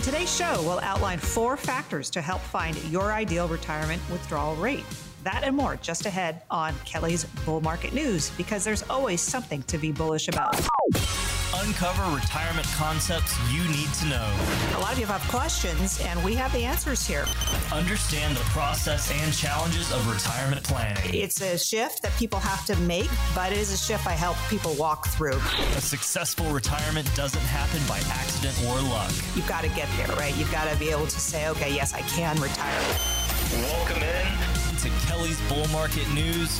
On today's show, we'll outline four factors to help find your ideal retirement withdrawal rate. That and more just ahead on Kelly's Bull Market News because there's always something to be bullish about. Uncover retirement concepts you need to know. A lot of you have questions, and we have the answers here. Understand the process and challenges of retirement planning. It's a shift that people have to make, but it is a shift I help people walk through. A successful retirement doesn't happen by accident or luck. You've got to get there, right? You've got to be able to say, okay, yes, I can retire. Welcome in to Kelly's Bull Market News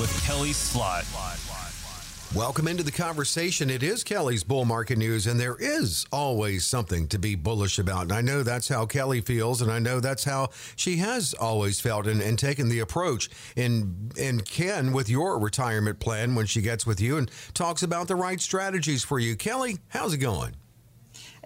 with Kelly Sloat. Welcome into the conversation. It is Kelly's Bull Market News, and there is always something to be bullish about. And I know that's how Kelly feels, and I know that's how she has always felt and, and taken the approach. And, and Ken, with your retirement plan, when she gets with you and talks about the right strategies for you. Kelly, how's it going?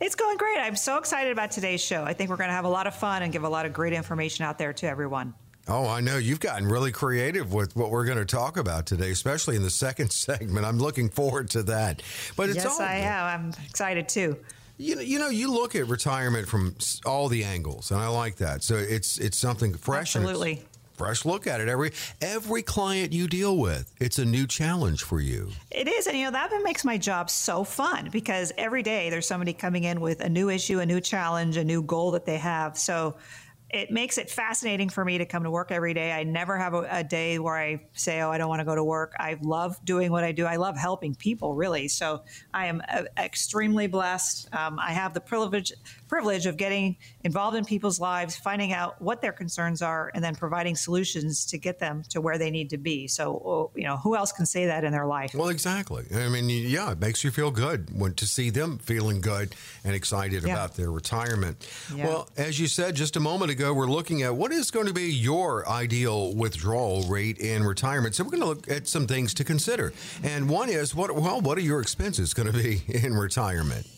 It's going great. I'm so excited about today's show. I think we're going to have a lot of fun and give a lot of great information out there to everyone. Oh, I know. You've gotten really creative with what we're going to talk about today, especially in the second segment. I'm looking forward to that. But it's yes, all, I am. I'm excited too. You know, you know, you look at retirement from all the angles, and I like that. So it's it's something fresh. Absolutely. fresh look at it every every client you deal with it's a new challenge for you it is and you know that makes my job so fun because every day there's somebody coming in with a new issue a new challenge a new goal that they have so it makes it fascinating for me to come to work every day. I never have a, a, day where I say, "Oh, I don't want to go to work." I love doing what I do. I love helping people, really. So I am uh, extremely blessed. Um, I have the privilege privilege of getting involved in people's lives, finding out what their concerns are, and then providing solutions to get them to where they need to be. So, oh, you know, who else can say that in their life? Well, exactly. I mean, yeah, it makes you feel good when to see them feeling good and excited yeah. about their retirement. Yeah. Well, as you said just a moment ago, we're looking at what is going to be your ideal withdrawal rate in retirement. So, we're going to look at some things to consider. And one is what well, what are your expenses going to be in retirement?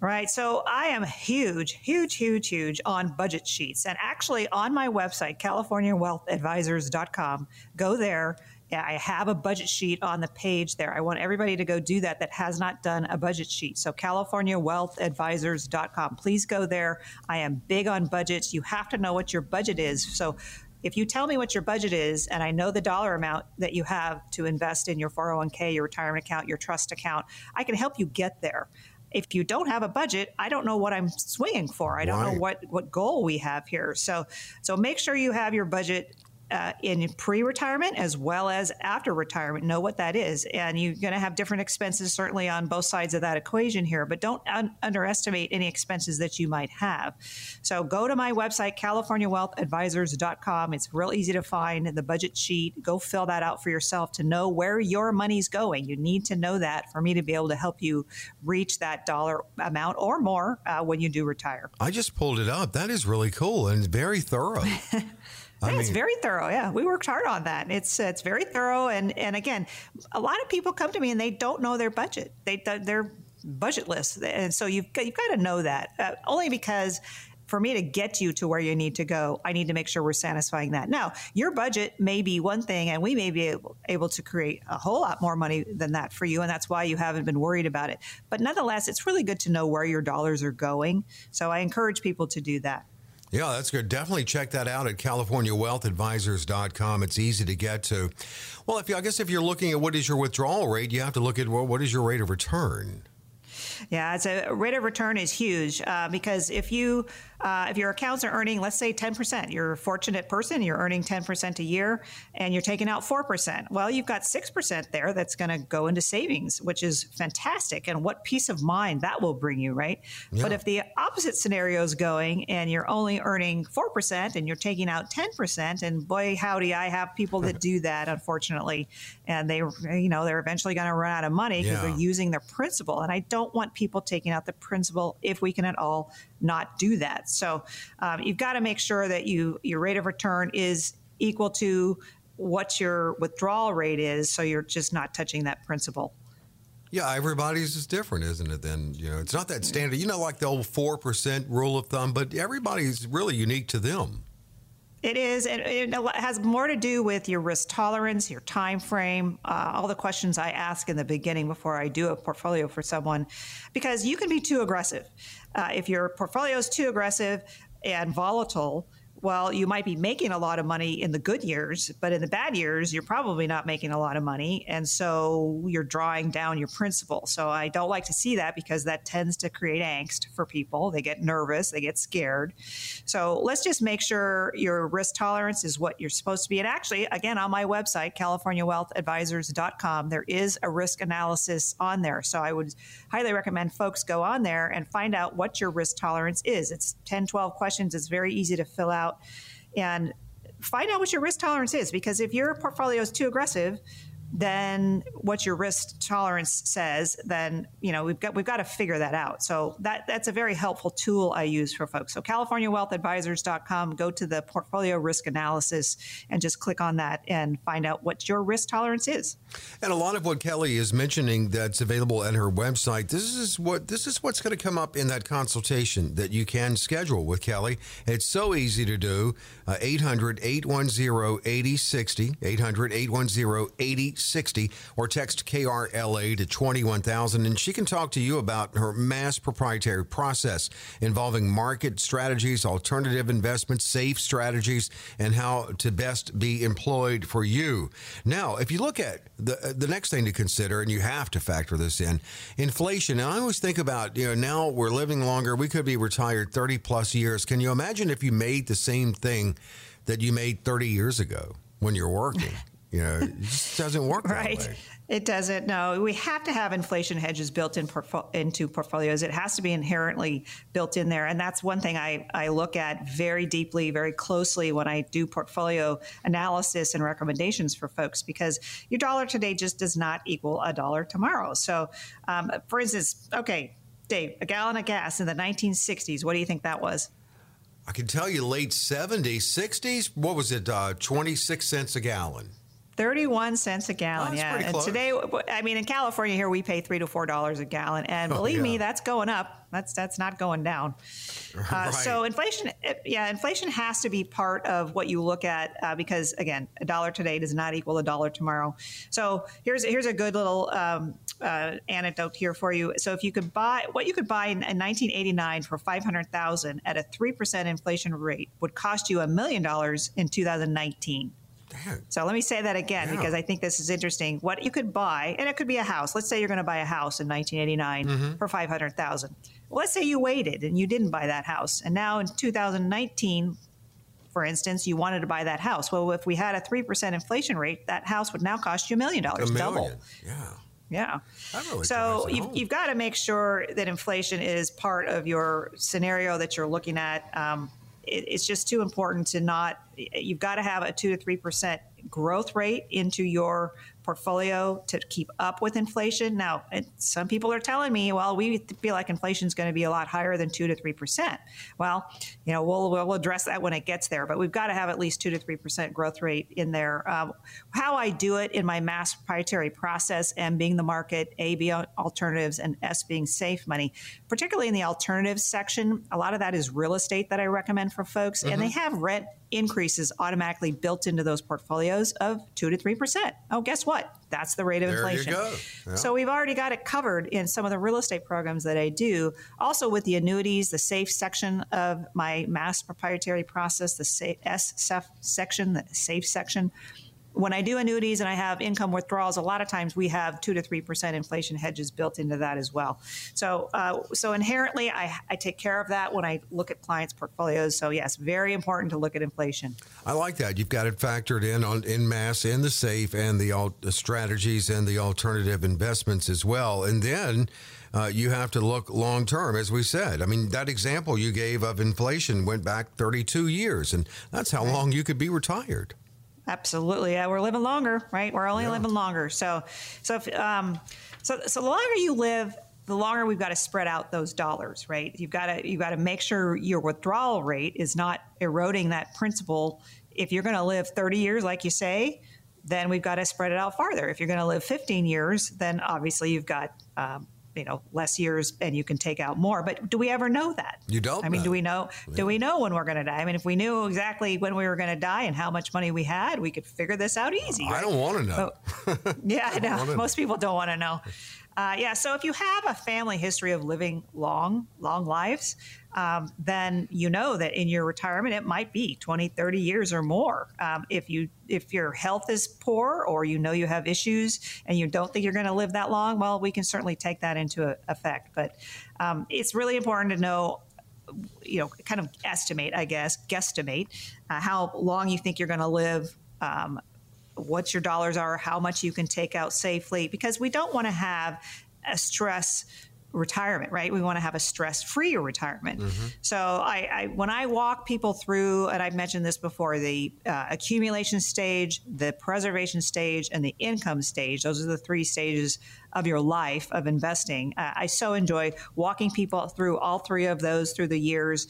Right. So I am huge, huge, huge, huge on budget sheets. And actually, on my website, CaliforniaWealthAdvisors.com, go there. I have a budget sheet on the page there. I want everybody to go do that that has not done a budget sheet. So, CaliforniaWealthAdvisors.com. Please go there. I am big on budgets. You have to know what your budget is. So, if you tell me what your budget is and I know the dollar amount that you have to invest in your 401k, your retirement account, your trust account, I can help you get there if you don't have a budget, I don't know what I'm swinging for. I don't right. know what what goal we have here. So so make sure you have your budget uh, in pre-retirement as well as after retirement know what that is. And you're going to have different expenses certainly on both sides of that equation here but don't un- underestimate any expenses that you might have. So go to my website californiawealthadvisors.com it's real easy to find the budget sheet. Go fill that out for yourself to know where your money's going. You need to know that for me to be able to help you reach that dollar amount or more uh, when you do retire. I just pulled it up. That is really cool and very thorough I mean, it's very thorough. Yeah, we worked hard on that. It's it's very thorough, and and again, a lot of people come to me and they don't know their budget. They they're budgetless, and so you've got, you've got to know that. Uh, only because for me to get you to where you need to go, I need to make sure we're satisfying that. Now, your budget may be one thing, and we may be able, able to create a whole lot more money than that for you, and that's why you haven't been worried about it. But nonetheless, it's really good to know where your dollars are going. So I encourage people to do that. Yeah, that's good. Definitely check that out at CaliforniaWealthAdvisors.com. It's easy to get to. Well, if you, I guess if you're looking at what is your withdrawal rate, you have to look at well, what is your rate of return. Yeah, it's a rate of return is huge uh, because if you uh, if your accounts are earning, let's say 10%, you're a fortunate person, you're earning 10% a year, and you're taking out 4%. Well, you've got 6% there that's going to go into savings, which is fantastic. And what peace of mind that will bring you, right? Yeah. But if the opposite scenario is going and you're only earning 4% and you're taking out 10%, and boy, howdy, I have people that do that, unfortunately, and they, you know, they're eventually going to run out of money because yeah. they're using their principal. And I don't want people taking out the principal if we can at all not do that. So um, you've got to make sure that you your rate of return is equal to what your withdrawal rate is, so you're just not touching that principal. Yeah, everybody's is different, isn't it? Then you know, it's not that standard. You know, like the old four percent rule of thumb, but everybody's really unique to them. It is. It, it has more to do with your risk tolerance, your time frame, uh, all the questions I ask in the beginning before I do a portfolio for someone, because you can be too aggressive. Uh, if your portfolio is too aggressive and volatile, well, you might be making a lot of money in the good years, but in the bad years, you're probably not making a lot of money. And so you're drawing down your principal. So I don't like to see that because that tends to create angst for people. They get nervous, they get scared. So let's just make sure your risk tolerance is what you're supposed to be. And actually, again, on my website, CaliforniaWealthAdvisors.com, there is a risk analysis on there. So I would highly recommend folks go on there and find out what your risk tolerance is. It's 10, 12 questions. It's very easy to fill out out and find out what your risk tolerance is because if your portfolio is too aggressive then what your risk tolerance says, then you know we've got we've got to figure that out. So that that's a very helpful tool I use for folks. So CaliforniaWealthAdvisors.com, go to the portfolio risk analysis and just click on that and find out what your risk tolerance is. And a lot of what Kelly is mentioning that's available at her website, this is what this is what's going to come up in that consultation that you can schedule with Kelly. It's so easy to do. Uh, 800 810 8060 800 810 8060 60 or text KRLA to 21000 and she can talk to you about her mass proprietary process involving market strategies, alternative investments, safe strategies, and how to best be employed for you. Now, if you look at the uh, the next thing to consider, and you have to factor this in, inflation. And I always think about, you know, now we're living longer. We could be retired 30 plus years. Can you imagine if you made the same thing that you made 30 years ago when you're working? You know, it just doesn't work right. Way. It doesn't. No, we have to have inflation hedges built in portfo- into portfolios. It has to be inherently built in there, and that's one thing I, I look at very deeply, very closely when I do portfolio analysis and recommendations for folks. Because your dollar today just does not equal a dollar tomorrow. So, um, for instance, okay, Dave, a gallon of gas in the 1960s. What do you think that was? I can tell you, late 70s, 60s. What was it? Uh, 26 cents a gallon. 31 cents a gallon. Oh, yeah. And today, I mean, in California here, we pay three to four dollars a gallon. And believe oh, yeah. me, that's going up. That's that's not going down. Uh, right. So inflation, yeah, inflation has to be part of what you look at uh, because again, a dollar today does not equal a dollar tomorrow. So here's here's a good little um, uh, anecdote here for you. So if you could buy what you could buy in, in 1989 for 500,000 at a three percent inflation rate would cost you a million dollars in 2019. So let me say that again yeah. because I think this is interesting. What you could buy, and it could be a house. Let's say you're going to buy a house in 1989 mm-hmm. for 500,000. Well, let's say you waited and you didn't buy that house, and now in 2019, for instance, you wanted to buy that house. Well, if we had a three percent inflation rate, that house would now cost you a million dollars, double. Yeah. Yeah. Really so you've, you've, got to make sure that inflation is part of your scenario that you're looking at. Um, it, it's just too important to not. You've got to have a two to three percent growth rate into your portfolio to keep up with inflation. Now, some people are telling me, well, we feel like inflation is going to be a lot higher than two to three percent. Well, you know, we'll we'll address that when it gets there, but we've got to have at least two to three percent growth rate in there. Um, how I do it in my mass proprietary process, M being the market, A being alternatives, and S being safe money. Particularly in the alternatives section, a lot of that is real estate that I recommend for folks, mm-hmm. and they have rent increases automatically built into those portfolios of two to three percent. Oh, guess what? What? That's the rate of there inflation. Yeah. So we've already got it covered in some of the real estate programs that I do. Also with the annuities, the safe section of my mass proprietary process, the S section, the safe section when I do annuities and I have income withdrawals, a lot of times we have two to three percent inflation hedges built into that as well. So, uh, so inherently, I, I, take care of that when I look at clients' portfolios. So, yes, very important to look at inflation. I like that. You've got it factored in on in mass in the safe and the, strategies and the alternative investments as well, and then. Uh, you have to look long term, as we said. I mean, that example you gave of inflation went back 32 years, and that's how long you could be retired. Absolutely. Yeah, we're living longer, right? We're only yeah. living longer. So, so, if, um, so, so the longer you live, the longer we've got to spread out those dollars, right? You've got to you've got to make sure your withdrawal rate is not eroding that principal. If you're going to live 30 years, like you say, then we've got to spread it out farther. If you're going to live 15 years, then obviously you've got um, you know less years and you can take out more. But do we ever know that? You don't. I mean, know. do we know? Do we know when we're going to die? I mean, if we knew exactly when we were going to die and how much money we had, we could figure this out easy. I right? don't want to know. Oh, yeah, I know. Most people don't want to know. Uh, yeah, so if you have a family history of living long, long lives, um, then you know that in your retirement it might be 20, 30 years or more. Um, if you if your health is poor or you know you have issues and you don't think you're going to live that long, well, we can certainly take that into effect. But um, it's really important to know you know, kind of estimate, I guess, guesstimate uh, how long you think you're going to live, um, what your dollars are, how much you can take out safely, because we don't want to have a stress retirement, right? We want to have a stress-free retirement. So, I, I when I walk people through, and I've mentioned this before, the uh, accumulation stage, the preservation stage, and the income stage. Those are the three stages of your life of investing. Uh, I so enjoy walking people through all three of those through the years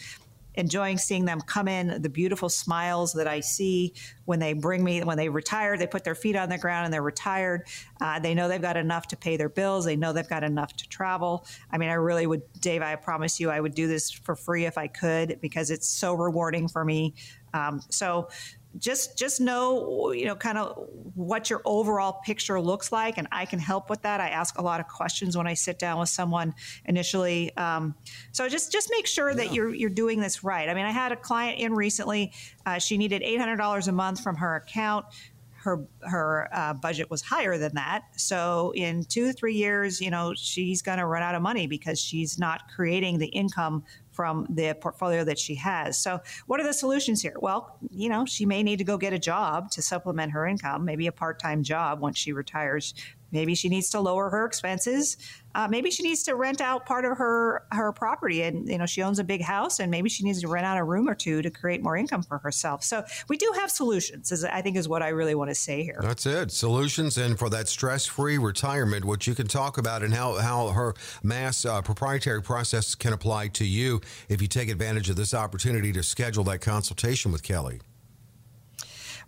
enjoying seeing them come in, the beautiful smiles that I see when they bring me, when they retire, they put their feet on the ground and they're retired. Uh, they know they've got enough to pay their bills. They know they've got enough to travel. I mean, I really would, Dave, I promise you, I would do this for free if I could because it's so rewarding for me. Um, so, just just know you know kind of what your overall picture looks like and i can help with that. I ask a lot of questions when i sit down with someone initially um, so just just make sure that you're you're doing this right. I mean i had a client in recently uh, she needed $800 a month from her account. Her her uh, budget was higher than that. So in two three years, you know, she's going to run out of money because she's not creating the income from the portfolio that she has. So what are the solutions here? Well, you know, she may need to go get a job to supplement her income, maybe a part time job once she retires. Maybe she needs to lower her expenses. Uh, maybe she needs to rent out part of her her property, and you know she owns a big house, and maybe she needs to rent out a room or two to create more income for herself. So we do have solutions. Is I think is what I really want to say here. That's it. Solutions and for that stress-free retirement, which you can talk about and how, how her mass uh, proprietary process can apply to you if you take advantage of this opportunity to schedule that consultation with Kelly.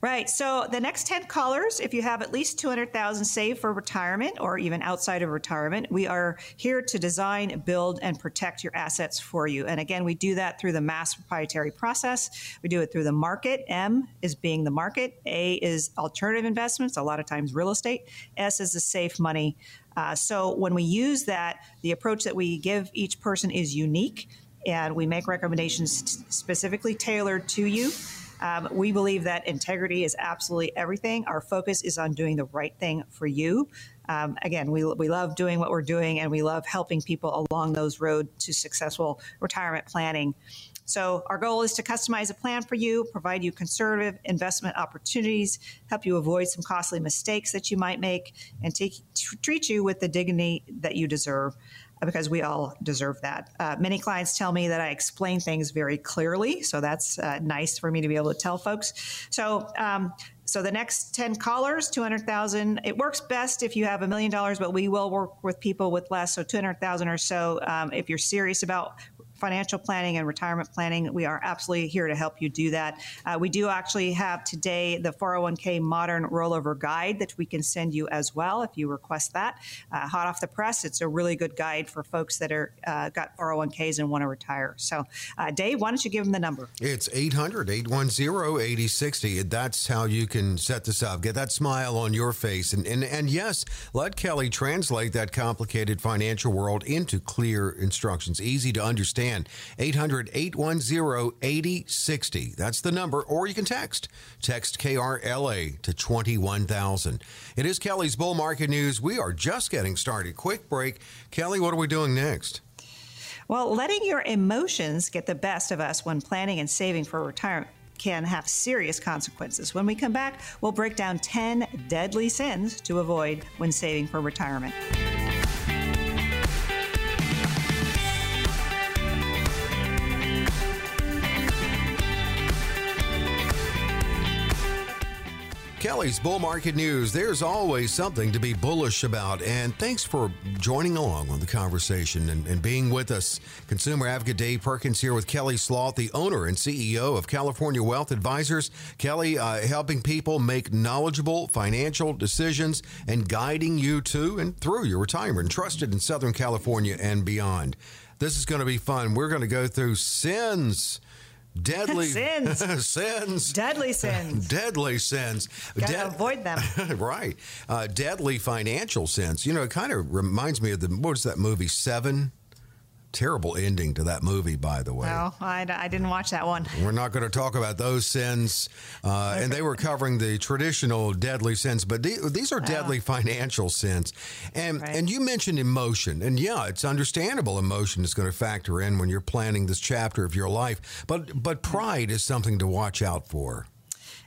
Right. So the next 10 callers, if you have at least 200,000 saved for retirement or even outside of retirement, we are here to design, build, and protect your assets for you. And again, we do that through the mass proprietary process. We do it through the market. M is being the market. A is alternative investments, a lot of times real estate. S is the safe money. Uh, so when we use that, the approach that we give each person is unique and we make recommendations specifically tailored to you. Um, we believe that integrity is absolutely everything. Our focus is on doing the right thing for you. Um, again, we, we love doing what we're doing and we love helping people along those road to successful retirement planning. So, our goal is to customize a plan for you, provide you conservative investment opportunities, help you avoid some costly mistakes that you might make, and take, treat you with the dignity that you deserve because we all deserve that. Uh, many clients tell me that I explain things very clearly, so that's uh, nice for me to be able to tell folks. So, um, so the next 10 callers, 200,000, it works best if you have a million dollars, but we will work with people with less, so 200,000 or so. Um, if you're serious about financial planning and retirement planning, we are absolutely here to help you do that. Uh, we do actually have today the 401k modern rollover guide that we can send you as well if you request that. Uh, hot off the press, it's a really good guide for folks that are uh, got 401ks and want to retire. So, uh, Dave, why don't you give them the number? It's 800 810 8060. That's how you can set this up. Get that smile on your face. And, and, and yes, let Kelly translate that complicated financial world into clear instructions, easy to understand. 800 810 8060. That's the number. Or you can text. Text KRLA to 21000. It is Kelly's Bull Market News. We are just getting started. Quick break. Kelly, what are we doing next? Well, letting your emotions get the best of us when planning and saving for retirement can have serious consequences. When we come back, we'll break down 10 deadly sins to avoid when saving for retirement. Kelly's Bull Market News. There's always something to be bullish about. And thanks for joining along on the conversation and, and, being with us. Consumer advocate Dave Perkins here with Kelly Sloat, the owner and CEO of California Wealth Advisors. Kelly, uh, helping people make knowledgeable financial decisions and guiding you to and through your retirement, trusted in Southern California and beyond. This is going to be fun. We're going to go through sins deadly sins, sins, deadly sins, deadly sins. Gotta De- avoid them. right, uh, deadly financial sins. You know, it kind of reminds me of the what was that movie Seven? Terrible ending to that movie, by the way. No, I, I didn't watch that one. We're not going to talk about those sins. Uh, and they were covering the traditional deadly sins, but the, these are deadly oh. financial sins. And, right. and you mentioned emotion. And yeah, it's understandable emotion is going to factor in when you're planning this chapter of your life. But, but pride is something to watch out for.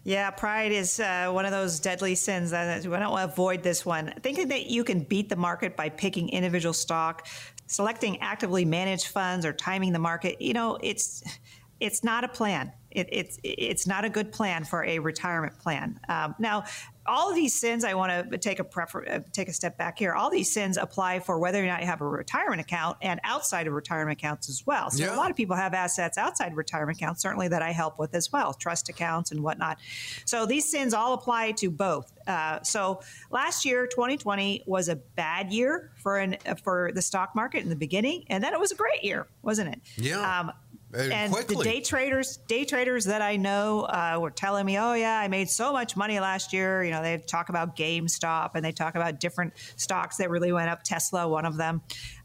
Yeah, pride is uh, one of those deadly sins. We don't want to avoid this one. Thinking that you can beat the market by picking individual stock, selecting actively managed funds, or timing the market, you know, it's it's not a plan. It, it's it's not a good plan for a retirement plan. Um, now, all of these sins, I want to take a prefer, uh, take a step back here. All these sins apply for whether or not you have a retirement account and outside of retirement accounts as well. So yeah. a lot of people have assets outside retirement accounts, certainly that I help with as well, trust accounts and whatnot. So these sins all apply to both. Uh, so last year, 2020 was a bad year for an for the stock market in the beginning, and then it was a great year, wasn't it? Yeah. Um, and the day traders, day traders that I know uh, were telling me, "Oh yeah, I made so much money last year." You know, they talk about GameStop and they talk about different stocks that really went up. Tesla, one of them.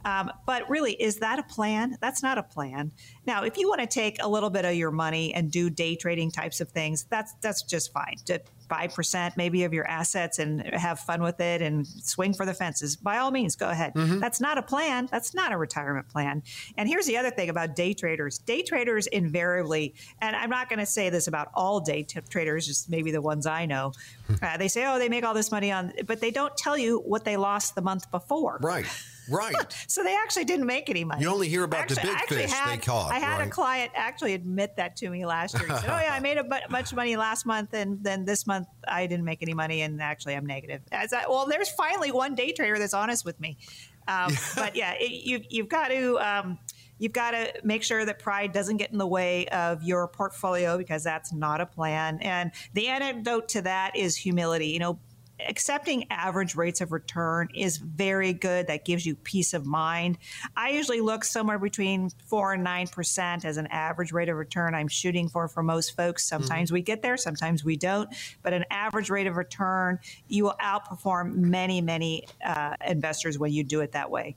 Um, but really, is that a plan? That's not a plan. Now, if you want to take a little bit of your money and do day trading types of things, that's that's just fine. Five percent maybe of your assets and have fun with it and swing for the fences. By all means, go ahead. Mm-hmm. That's not a plan. That's not a retirement plan. And here's the other thing about day traders. Day traders invariably, and I'm not going to say this about all day t- traders, just maybe the ones I know. Uh, they say, oh, they make all this money on, but they don't tell you what they lost the month before. Right. Right. so they actually didn't make any money. You only hear about actually, the big fish had, they caught. I had right? a client actually admit that to me last year. He said, "Oh yeah, I made a bunch of money last month, and then this month I didn't make any money, and actually I'm negative." As I well, there's finally one day trader that's honest with me. Um, but yeah, it, you, you've got to. Um, you've got to make sure that pride doesn't get in the way of your portfolio because that's not a plan. And the antidote to that is humility. You know, accepting average rates of return is very good. That gives you peace of mind. I usually look somewhere between four and nine percent as an average rate of return I'm shooting for for most folks. Sometimes mm-hmm. we get there, sometimes we don't. But an average rate of return, you will outperform many, many uh, investors when you do it that way.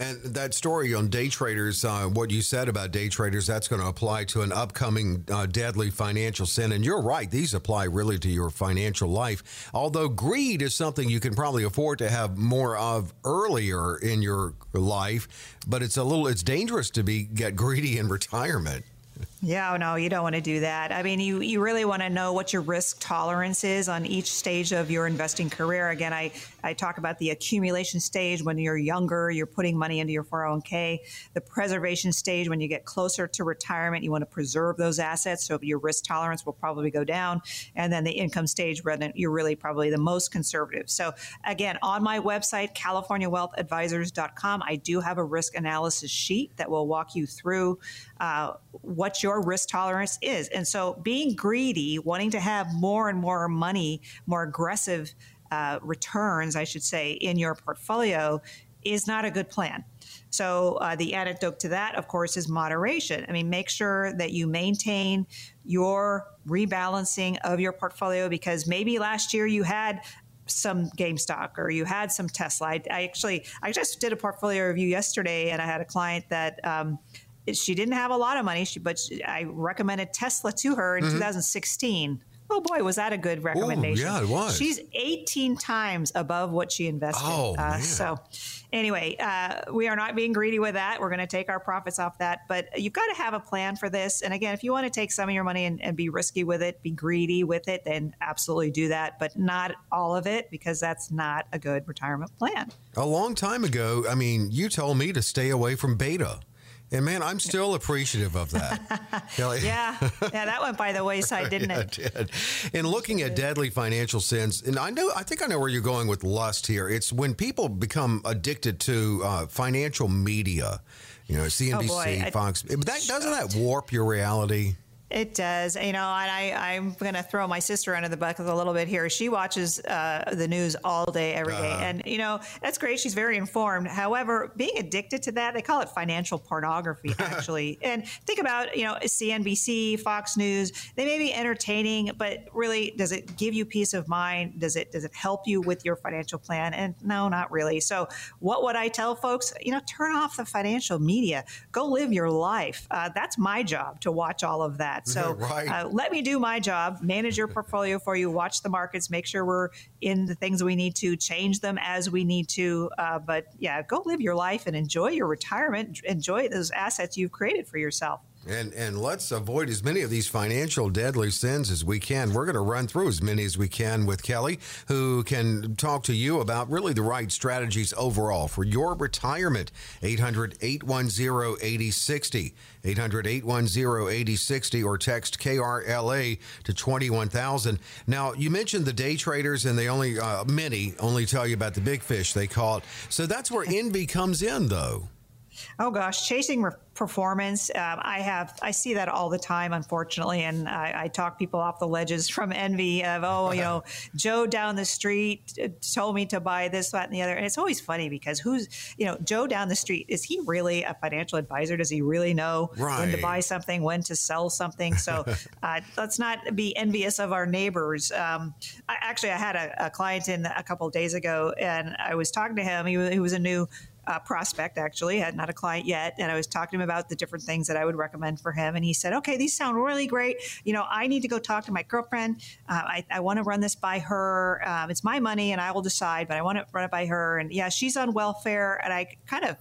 And that story on day traders, uh, what you said about day traders, that's going to apply to an upcoming uh, deadly financial sin. And you're right, these apply really to your financial life. Although greed is something you can probably afford to have more of earlier in your life, but it's a little, it's dangerous to be get greedy in retirement. Yeah, no, you don't want to do that. I mean, you, you really want to know what your risk tolerance is on each stage of your investing career. Again, I, I talk about the accumulation stage when you're younger, you're putting money into your 401k. The preservation stage when you get closer to retirement, you want to preserve those assets, so your risk tolerance will probably go down. And then the income stage, where you're really probably the most conservative. So, again, on my website, CaliforniaWealthAdvisors.com, I do have a risk analysis sheet that will walk you through uh, what your risk tolerance is. And so being greedy, wanting to have more and more money, more aggressive uh, returns, I should say, in your portfolio is not a good plan. So, uh, the antidote to that, of course, is moderation. I mean, make sure that you maintain your rebalancing of your portfolio because maybe last year you had some GameStop or you had some Tesla. I, I, actually, I just did a portfolio review yesterday, and I had a client that um, she didn't have a lot of money, she, but she, I recommended Tesla to her in mm-hmm. 2016. Oh boy, was that a good recommendation? Ooh, yeah, it was. She's 18 times above what she invested. Oh, uh. So, anyway, uh, we are not being greedy with that. We're going to take our profits off that, but you've got to have a plan for this. And again, if you want to take some of your money and, and be risky with it, be greedy with it, then absolutely do that, but not all of it because that's not a good retirement plan. A long time ago, I mean, you told me to stay away from beta And man, I'm still appreciative of that. Yeah, yeah, that went by the wayside, didn't yeah, it? it did. In looking at deadly financial sins, and I know, I think I know where you're going with lust here. It's when people become addicted to uh, financial media. You know, CNBC, oh Fox. That doesn't that warp your reality? It does, you know, and I, I'm going to throw my sister under the bucket a little bit here. She watches uh, the news all day, every day, uh and you know that's great. She's very informed. However, being addicted to that, they call it financial pornography, actually. and think about, you know, CNBC, Fox News. They may be entertaining, but really, does it give you peace of mind? Does it does it help you with your financial plan? And no, not really. So, what would I tell folks? You know, turn off the financial media. Go live your life. Uh, that's my job to watch all of that that. So right. uh, let me do my job, manage your portfolio for you, watch the markets, make sure we're in the things we need to, change them as we need to. Uh, but yeah, go live your life and enjoy your retirement, enjoy those assets you've created for yourself. And and let's avoid as many of these financial deadly sins as we can. We're going to run through as many as we can with Kelly, who can talk to you about really the right strategies overall for your retirement. 800 810 8060. 800 810 8060 or text KRLA to 21000. Now, you mentioned the day traders, and they only, uh, many only tell you about the big fish, they call it. So that's where envy comes in, though. Oh gosh, chasing re- performance. Um, I have I see that all the time, unfortunately, and I, I, talk people off the ledges from envy of oh you know Joe down the street uh, told me to buy this that and the other, and it's always funny because who's you know Joe down the street is he really a financial advisor? Does he really know right. when to buy something, when to sell something? So uh, let's not be envious of our neighbors. Um, I, actually, I had a, a client in a couple days ago, and I was talking to him. He, he was a new uh, prospect, actually, had not a client yet. And I was talking to him about the different things that I would recommend for him. And he said, okay, these sound really great. You know, I need to go talk to my girlfriend. Uh, I, I want to run this by her. Um, it's my money and I will decide, but I want to run it by her. And yeah, she's on welfare. And I kind of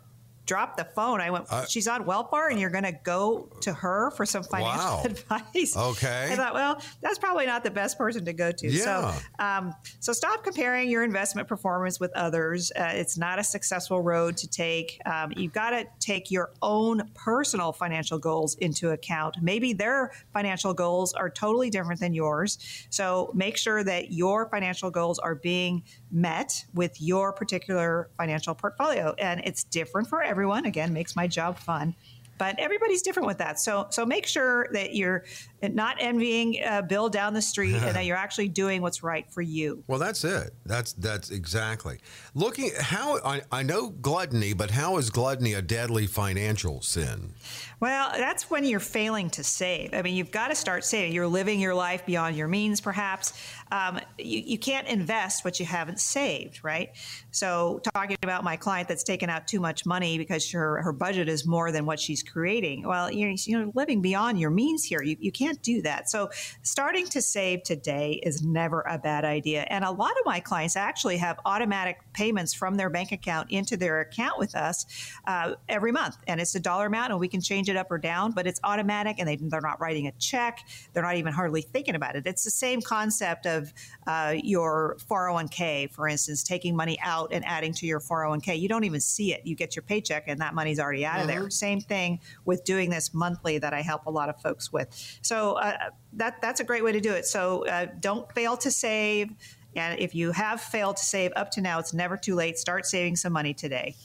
dropped the phone. I went, uh, she's on welfare and you're going to go to her for some financial wow. advice. Okay. I thought, well, that's probably not the best person to go to. Yeah. So, um, so stop comparing your investment performance with others. Uh, it's not a successful road to take. Um, you've got to take your own personal financial goals into account. Maybe their financial goals are totally different than yours. So make sure that your financial goals are being met with your particular financial portfolio. And it's different for everyone. Again, makes my job fun but everybody's different with that. So so make sure that you're not envying uh, Bill down the street and that you're actually doing what's right for you. Well, that's it. That's that's exactly. Looking how I, I know gluttony, but how is gluttony a deadly financial sin? Well, that's when you're failing to save. I mean, you've got to start saving. You're living your life beyond your means, perhaps. Um, you, you can't invest what you haven't saved, right? So, talking about my client that's taken out too much money because her, her budget is more than what she's creating. Well, you're, you're living beyond your means here. You, you can't do that. So, starting to save today is never a bad idea. And a lot of my clients actually have automatic payments from their bank account into their account with us uh, every month. And it's a dollar amount, and we can change it up or down, but it's automatic and they, they're not writing a check. They're not even hardly thinking about it. It's the same concept of uh, your 401k, for instance, taking money out and adding to your 401k. You don't even see it. You get your paycheck and that money's already out mm-hmm. of there. Same thing with doing this monthly that I help a lot of folks with. So uh, that that's a great way to do it. So uh, don't fail to save. And if you have failed to save up to now, it's never too late. Start saving some money today.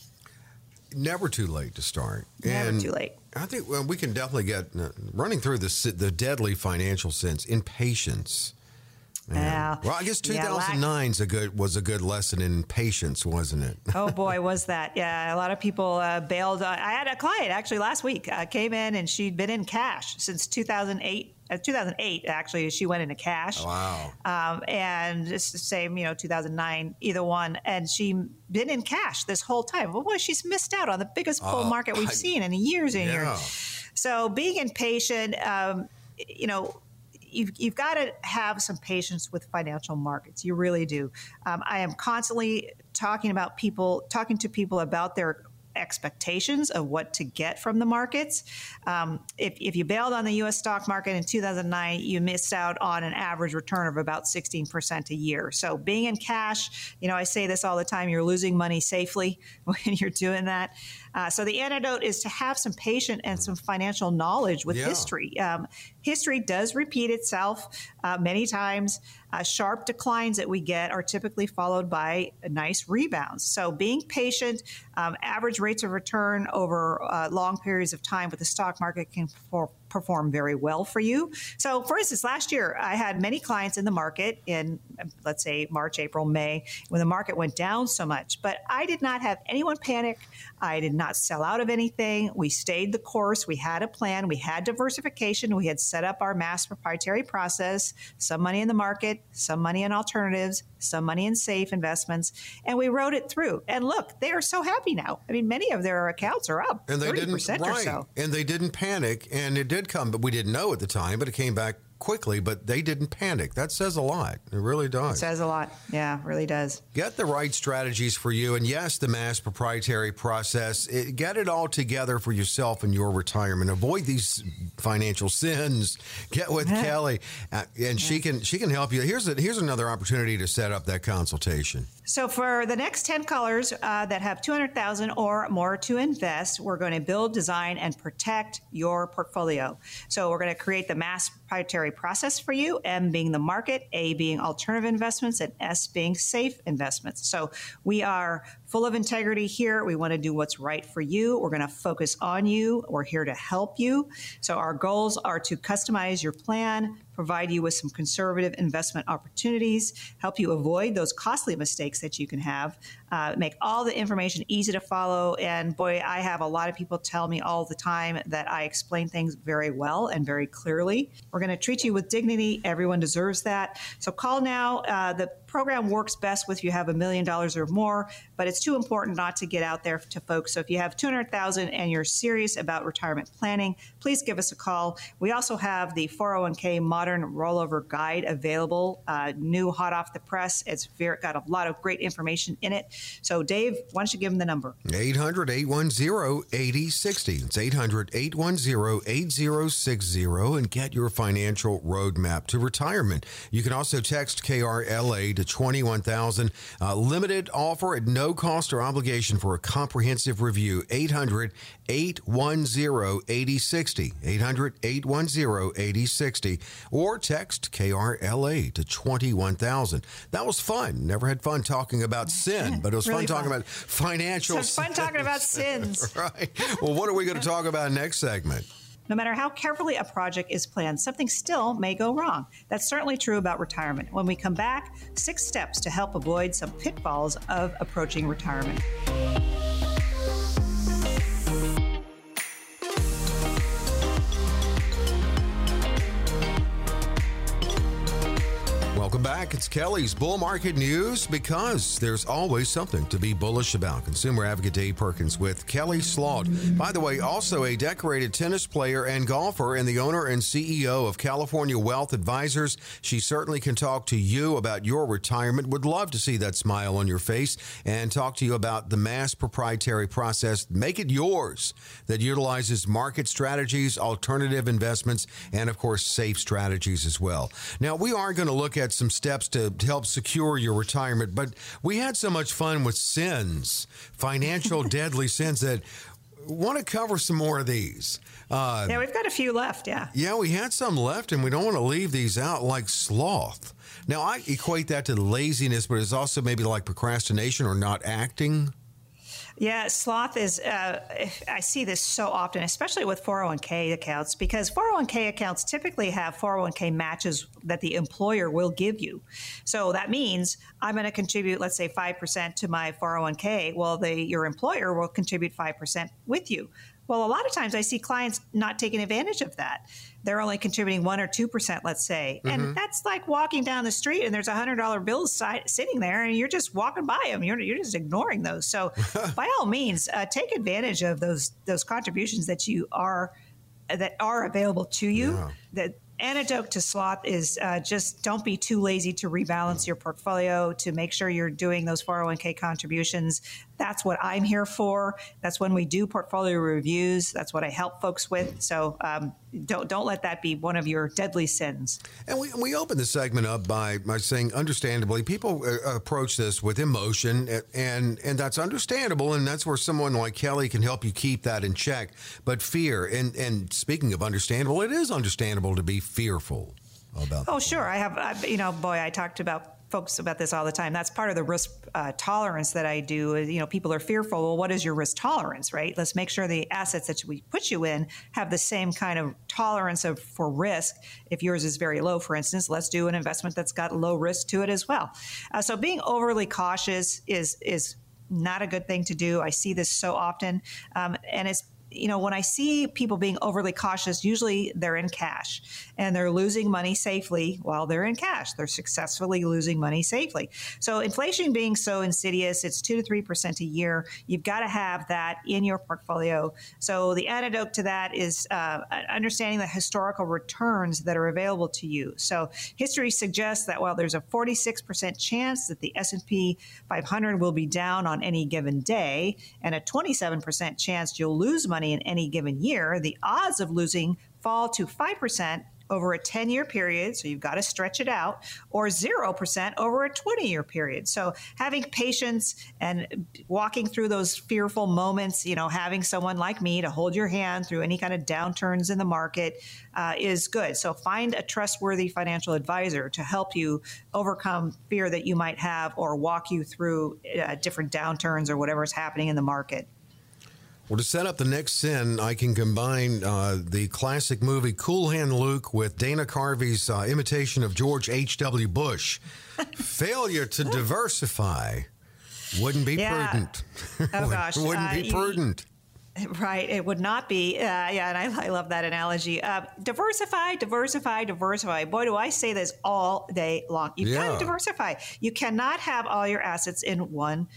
Never too late to start. Never and too late. I think well, we can definitely get uh, running through the the deadly financial sense, impatience. Yeah. Well, I guess 2009 yeah, a good was a good lesson in patience, wasn't it? oh boy, was that? Yeah, a lot of people uh, bailed. Uh, I had a client actually last week uh, came in and she'd been in cash since 2008 uh, 2008 actually she went into cash oh, wow um, and it's the same you know 2009 either one and she been in cash this whole time well boy she's missed out on the biggest bull uh, market we've I, seen in years and yeah. years so being impatient um, you know You've, you've got to have some patience with financial markets. You really do. Um, I am constantly talking about people, talking to people about their expectations of what to get from the markets. Um, if, if you bailed on the U.S. stock market in 2009, you missed out on an average return of about 16% a year. So being in cash, you know, I say this all the time, you're losing money safely when you're doing that. Uh, so the antidote is to have some patience and some financial knowledge with yeah. history. Um, history does repeat itself uh, many times. Uh, sharp declines that we get are typically followed by nice rebounds. So, being patient, um, average rates of return over uh, long periods of time with the stock market can for, perform very well for you. So, for instance, last year I had many clients in the market in, let's say, March, April, May, when the market went down so much. But I did not have anyone panic. I did not sell out of anything. We stayed the course. We had a plan. We had diversification. We had set up our mass proprietary process, some money in the market, some money in alternatives, some money in safe investments, and we rode it through. And look, they are so happy now. I mean, many of their accounts are up and they didn't right, so. and they didn't panic, and it did come, but we didn't know at the time, but it came back quickly, but they didn't panic. That says a lot. It really does. It says a lot. Yeah, really does. Get the right strategies for you. And yes, the mass proprietary process, it, get it all together for yourself and your retirement. Avoid these financial sins. Get with Kelly uh, and yeah. she can she can help you. Here's a, here's another opportunity to set up that consultation. So for the next 10 callers uh, that have 200,000 or more to invest, we're going to build, design and protect your portfolio. So we're going to create the mass proprietary process for you, M being the market, A being alternative investments, and S being safe investments. So we are full of integrity here. We want to do what's right for you. We're going to focus on you. We're here to help you. So our goals are to customize your plan, provide you with some conservative investment opportunities, help you avoid those costly mistakes that you can have, uh, make all the information easy to follow. And boy, I have a lot of people tell me all the time that I explain things very well and very clearly. We're going to treat you with dignity. Everyone deserves that. So call now. Uh, the program works best with you have a million dollars or more, but it's too important not to get out there to folks. So if you have 200,000 and you're serious about retirement planning, please give us a call. We also have the 401k modern rollover guide available, uh, new hot off the press. It's very, got a lot of great information in it. So, Dave, why don't you give them the number? 800 810 8060. It's 800 810 8060 and get your financial roadmap to retirement. You can also text KRLA to 21000. Uh, limited offer at no cost or obligation for a comprehensive review. 800 810 8060. 800 810 8060. Or text KRLA to 21000. That was fun. Never had fun talking about sin, but it was really fun, fun, talking about financial It's fun talking about sins. right. Well, what are we going to talk about next segment? No matter how carefully a project is planned, something still may go wrong. That's certainly true about retirement. When we come back, six steps to help avoid some pitfalls of approaching retirement. Welcome back. It's Kelly's Bull Market News because there's always something to be bullish about. Consumer advocate Dave Perkins with Kelly Sloat. By the way, also a decorated tennis player and golfer and the owner and CEO of California Wealth Advisors. She certainly can talk to you about your retirement. Would love to see that smile on your face and talk to you about the mass proprietary process. Make it yours that utilizes market strategies, alternative investments, and of course, safe strategies as well. Now, we are going to look at some steps to help secure your retirement. But we had so much fun with sins, financial deadly sins that want to cover some more of these. Uh, yeah, we've got a few left. Yeah. Yeah, we had some left, and we don't want to leave these out like sloth. Now, I equate that to laziness, but it's also maybe like procrastination or not acting. Yeah, sloth is, uh, I see this so often, especially with 401k accounts, because 401k accounts typically have 401k matches that the employer will give you. So that means I'm going to contribute, let's say, 5% to my 401k. Well, the, your employer will contribute 5% with you. Well, a lot of times I see clients not taking advantage of that they're only contributing one or two percent, let's say, mm-hmm. and that's like walking down the street and there's a hundred dollar bills si- sitting there, and you're just walking by them. You're you're just ignoring those. So, by all means, uh, take advantage of those those contributions that you are that are available to you. Yeah. That antidote to sloth is uh, just don't be too lazy to rebalance your portfolio to make sure you're doing those 401k contributions That's what I'm here for. That's when we do portfolio reviews. That's what I help folks with. So um, don't don't let that be one of your deadly sins. And we, we open the segment up by, by saying, understandably, people uh, approach this with emotion, and and that's understandable, and that's where someone like Kelly can help you keep that in check. But fear, and and speaking of understandable, it is understandable to be fearful about. Oh, sure. I have, I, you know, boy, I talked about folks about this all the time. That's part of the risk uh, tolerance that I do. You know, people are fearful. Well, what is your risk tolerance, right? Let's make sure the assets that we put you in have the same kind of tolerance of for risk. If yours is very low, for instance, let's do an investment that's got low risk to it as well. Uh, so being overly cautious is is not a good thing to do. I see this so often, um, and it's you know, when I see people being overly cautious, usually they're in cash and they're losing money safely while they're in cash. They're successfully losing money safely. So, inflation being so insidious, it's two to three percent a year. You've got to have that in your portfolio. So, the antidote to that is uh, understanding the historical returns that are available to you. So, history suggests that while there's a 46 percent chance that the S&P 500 will be down on any given day, and a 27 percent chance you'll lose money money in any given year, the odds of losing fall to 5% over a 10 year period, so you've got to stretch it out, or 0% over a 20 year period. So having patience and walking through those fearful moments, you know, having someone like me to hold your hand through any kind of downturns in the market uh, is good. So find a trustworthy financial advisor to help you overcome fear that you might have or walk you through uh, different downturns or whatever is happening in the market. Well, to set up the next sin, I can combine uh, the classic movie Cool Hand Luke with Dana Carvey's uh, imitation of George H.W. Bush. Failure to diversify wouldn't be yeah. prudent. Oh, gosh. wouldn't uh, be prudent. Right, it would not be. Uh, yeah, and I, I, love that analogy. Uh, diversify, diversify, diversify. Boy, do I say this all day long. You've yeah. got to diversify. You cannot have all your assets in one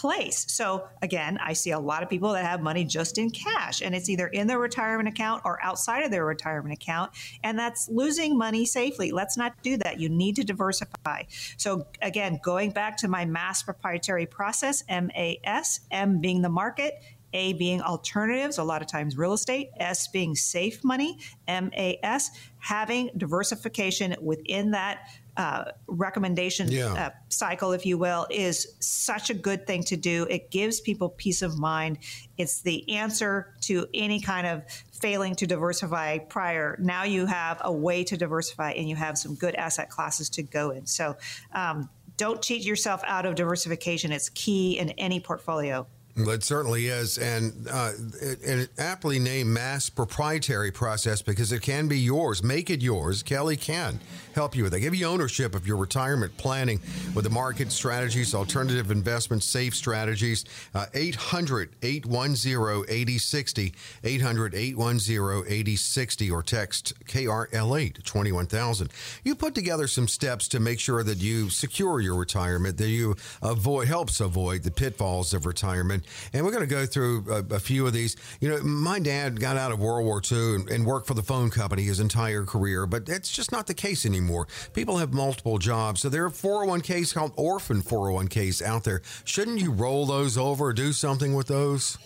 place. So again, I see a lot of people that have money just in cash and it's either in their retirement account or outside of their retirement account and that's losing money safely. Let's not do that. You need to diversify. So again, going back to my mass proprietary process, MAS, M being the market, a being alternatives, a lot of times real estate, S being safe money, MAS, having diversification within that uh, recommendation yeah. uh, cycle, if you will, is such a good thing to do. It gives people peace of mind. It's the answer to any kind of failing to diversify prior. Now you have a way to diversify and you have some good asset classes to go in. So um, don't cheat yourself out of diversification. It's key in any portfolio. It certainly is, and uh, it aptly named mass proprietary process because it can be yours. Make it yours. Kelly can help you with that. Give you ownership of your retirement planning with the market strategies, alternative investments, safe strategies. Uh, 800 810 8060, 800 810 8060, or text KRLA to 21000. You put together some steps to make sure that you secure your retirement, that you avoid helps avoid the pitfalls of retirement. And we're going to go through a, a, few of these. You know, my dad got out of World War II and, and worked for the phone company his entire career, but it's just not the case anymore. People have multiple jobs. So there are 401ks called orphan 401ks out there. Shouldn't you roll those over or do something with those?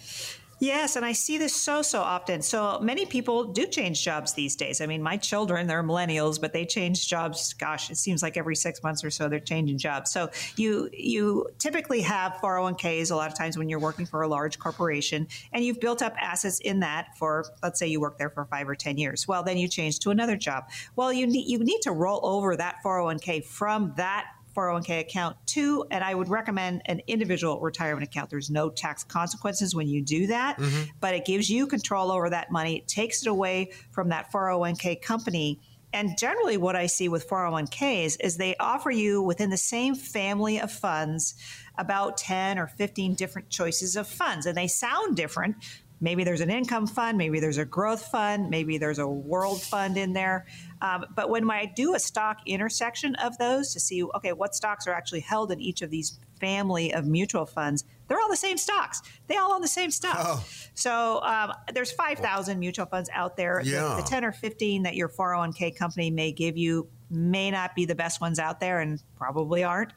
Yes, and I see this so, so often. So many people do change jobs these days. I mean, my children, they're millennials, but they change jobs. Gosh, it seems like every six months or so they're changing jobs. So you you typically have 401ks a lot of times when you're working for a large corporation and you've built up assets in that for, let's say you work there for five or 10 years. Well, then you change to another job. Well, you need, you need to roll over that 401k from that 401k account too. And I would recommend an individual retirement account. There's no tax consequences when you do that, mm-hmm. but it gives you control over that money. It takes it away from that 401k company. And generally, what I see with 401ks is they offer you within the same family of funds about 10 or 15 different choices of funds. And they sound different Maybe there's an income fund, maybe there's a growth fund, maybe there's a world fund in there. Um, but when I do a stock intersection of those to see, okay, what stocks are actually held in each of these family of mutual funds, they're all the same stocks. They all own the same stuff. Oh. So um, there's 5,000 mutual funds out there. Yeah. The, the 10 or 15 that your 401k company may give you may not be the best ones out there and probably aren't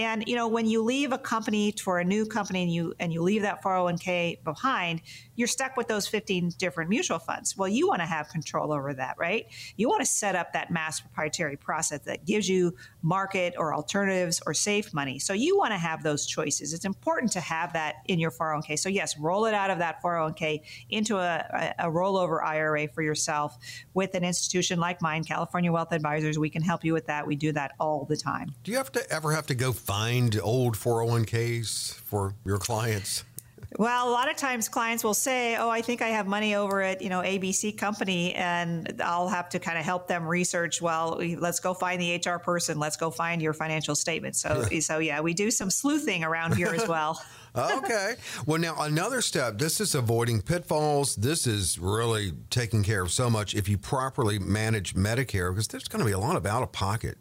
And you know, when you leave a company for a new company and you and you leave that 401k behind, you're stuck with those 15 different mutual funds. Well, you want to have control over that, right? You want to set up that mass proprietary process that gives you market or alternatives or safe money. So you want to have those choices. It's important to have that in your 401k. So yes, roll it out of that 401k into a, a, rollover IRA for yourself with an institution like mine, California Wealth Advisors. We can help you with that. We do that all the time. Do you have to ever have to go find old 401ks for your clients? Well, a lot of times clients will say, "Oh, I think I have money over at you know ABC company," and I'll have to kind of help them research. Well, let's go find the HR person. Let's go find your financial statement. So, so yeah, we do some sleuthing around here as well. okay. Well, now another step. This is avoiding pitfalls. This is really taking care of so much if you properly manage Medicare, because there's going to be a lot of out of pocket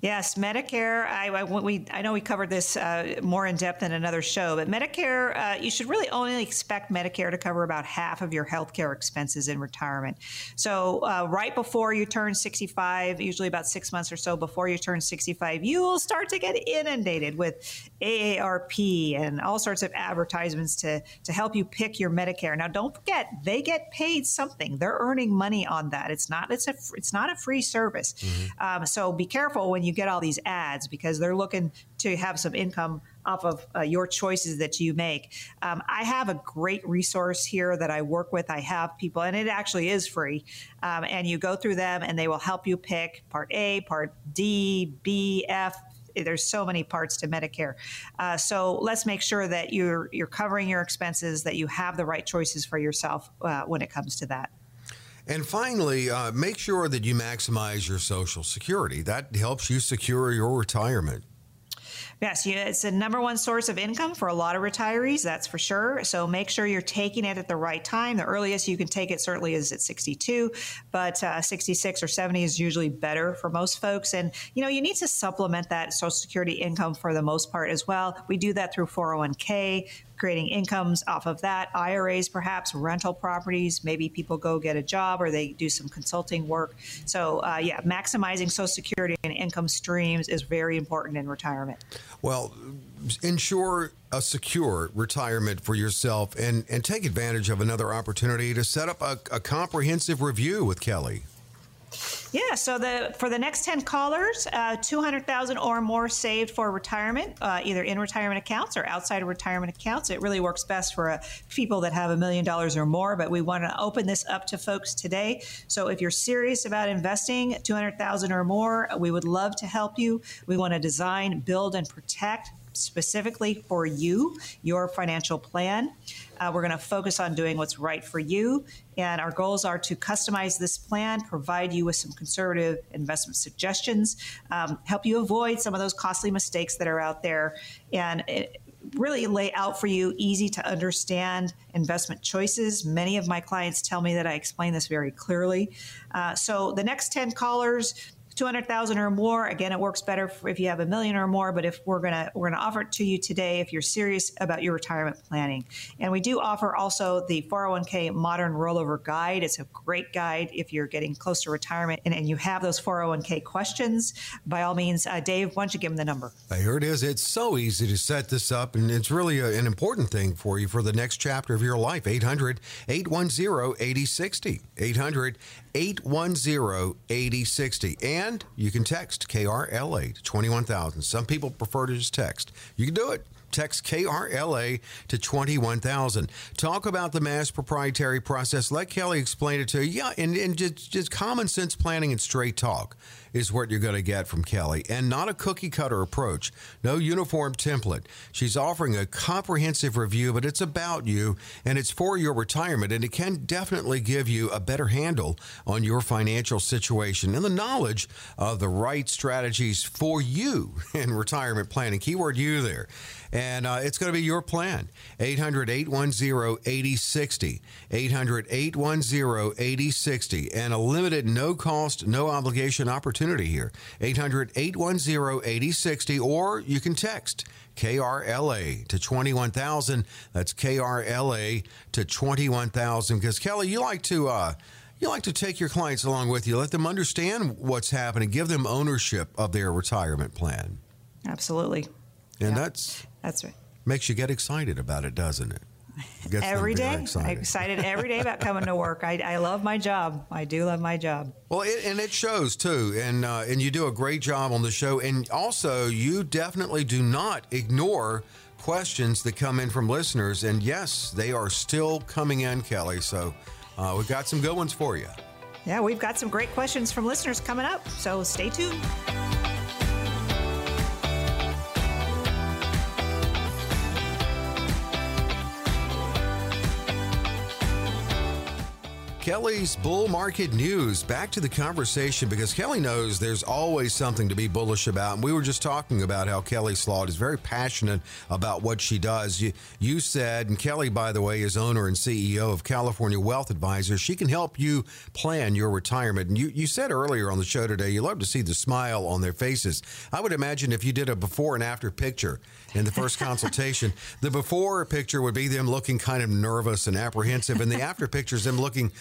Yes, Medicare. I, I, we, I know we covered this uh, more in depth in another show, but Medicare, uh, you should really only expect Medicare to cover about half of your health care expenses in retirement. So, uh, right before you turn 65, usually about six months or so before you turn 65, you will start to get inundated with AARP and all sorts of advertisements to, to help you pick your Medicare. Now, don't forget, they get paid something. They're earning money on that. It's not, it's a, it's not a free service. Mm-hmm. Um, so be careful when you get all these ads because they're looking to have some income off of uh, your choices that you make. Um, I have a great resource here that I work with. I have people, and it actually is free. Um, and you go through them, and they will help you pick Part A, Part D, B, F. There's so many parts to Medicare. Uh, so let's make sure that you're you're covering your expenses, that you have the right choices for yourself uh, when it comes to that. And finally, uh, make sure that you maximize your Social Security. That helps you secure your retirement. Yes, it's a number one source of income for a lot of retirees, that's for sure. So make sure you're taking it at the right time. The earliest you can take it certainly is at 62, but uh, 66 or 70 is usually better for most folks. And, you know, you need to supplement that Social Security income for the most part as well. We do that through 401k creating incomes off of that, IRAs perhaps, rental properties, maybe people go get a job or they do some consulting work. So, uh, yeah, maximizing Social Security and income streams is very important in retirement. Well, ensure a secure retirement for yourself and, and take advantage of another opportunity to set up a, a comprehensive review with Kelly. Yeah, so the for the next 10 callers, uh, 200,000 or more saved for retirement, uh, either in retirement accounts or outside of retirement accounts. It really works best for uh, people that have a million dollars or more, but we want to open this up to folks today. So if you're serious about investing 200,000 or more, we would love to help you. We want to design, build and protect specifically for you, your financial plan. Uh, we're going to focus on doing what's right for you. And our goals are to customize this plan, provide you with some conservative investment suggestions, um, help you avoid some of those costly mistakes that are out there, and really lay out for you easy to understand investment choices. Many of my clients tell me that I explain this very clearly. Uh, so the next 10 callers, 200,000 or more, again, it works better if you have a million or more, but if we're going to we're going to offer it to you today if you're serious about your retirement planning. And we do offer also the 401k modern rollover guide. It's a great guide if you're getting close to retirement and, and you have those 401k questions. By all means, uh, Dave, why don't you give them the number? Here it is. It's so easy to set this up, and it's really a, an important thing for you for the next chapter of your life. 800 810 8060. 800 810 8060. And you can text KRLA to 21,000. Some people prefer to just text. You can do it. Text KRLA to 21,000. Talk about the mass proprietary process. Let Kelly explain it to you. Yeah, and, and just, just common sense planning and straight talk is what you're going to get from Kelly, and not a cookie cutter approach. No uniform template. She's offering a comprehensive review, but it's about you and it's for your retirement, and it can definitely give you a better handle on your financial situation and the knowledge of the right strategies for you in retirement planning. Keyword you there. And uh, it's going to be your plan. 800 810 8060. 800 810 8060. And a limited, no cost, no obligation opportunity here. 800 810 8060. Or you can text KRLA to 21,000. That's KRLA to 21,000. Because, Kelly, you like to. Uh, you like to take your clients along with you, let them understand what's happening, give them ownership of their retirement plan. Absolutely. And Yeah. that's That's right. makes you get excited about it, doesn't it? Every very day, I'm excited. excited every day about coming to work. I, I love my job. I do love my job. Well, it, and it shows too, and uh, and you do a great job on the show, and also you definitely do not ignore questions that come in from listeners, and yes, they are still coming in, Kelly. So uh, we've got some good ones for you. Yeah, we've got some great questions from listeners coming up, so stay tuned. Kelly's bull market news. Back to the conversation because Kelly knows there's always something to be bullish about. And we were just talking about how Kelly Sloat is very passionate about what she does. You, you said, and Kelly, by the way, is owner and CEO of California Wealth Advisors. She can help you plan your retirement. And you, you said earlier on the show today, you love to see the smile on their faces. I would imagine if you did a before and after picture in the first consultation, the before picture would be them looking kind of nervous and apprehensive, and the after picture is them looking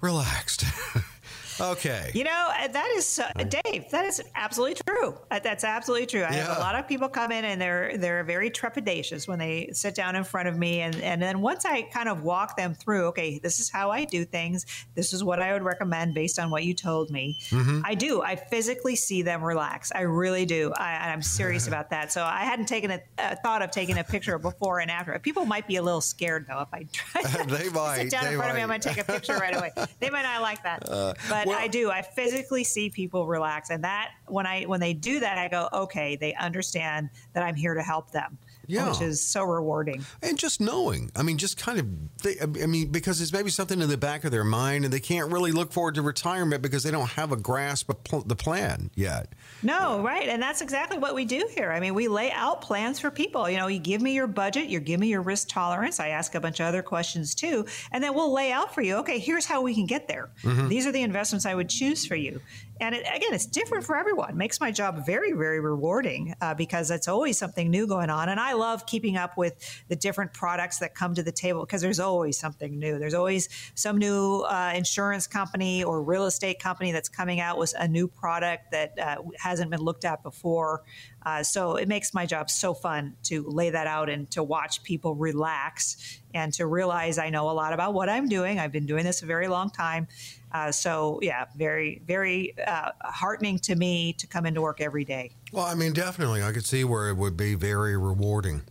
relaxed. okay. You know, uh, that is uh, Dave. That is absolutely true. Uh, That's absolutely true. I have a lot of people come in and they're they're very trepidatious when they sit down in front of me, and and then once I kind of walk them through, okay, this is how I do things. This is what I would recommend based on what you told me. Mm-hmm. I do. I physically see them relax. I really do. I, I'm serious about that. So I hadn't taken a, a thought of taking a picture before and after. People might be a little scared though if I try. They might, sit down they in front of me. I'm going to take a picture right away. They might not like that, but well- I do. I physically see people relax, and that when I when they do that, I go, okay, they understand that I'm here to help them, Yeah. which is so rewarding. And just knowing, I mean, just kind of, they, I mean, because it's maybe something in the back of their mind and they can't really look forward to retirement because they don't have a grasp of pl- the plan yet. No, right. And that's exactly what we do here. I mean, we lay out plans for people. You know, you give me your budget, you give me your risk tolerance. I ask a bunch of other questions too. And then we'll lay out for you, okay, here's how we can get there. Mm-hmm. These are the investments I would choose for you. And it, again, it's different for everyone. Makes my job very, very rewarding uh, because it's always something new going on. And I love keeping up with the different products that come to the table because there's always something new. There's always some new uh, insurance company or real estate company that's coming out with a new product that uh, hasn't been looked at before. Uh, so it makes my job so fun to lay that out and to watch people relax and to realize I know a lot about what I'm doing. I've been doing this a very long time. Uh, so, yeah, very, very uh, heartening to me to come into work every day. Well, I mean, definitely, I could see where it would be very rewarding.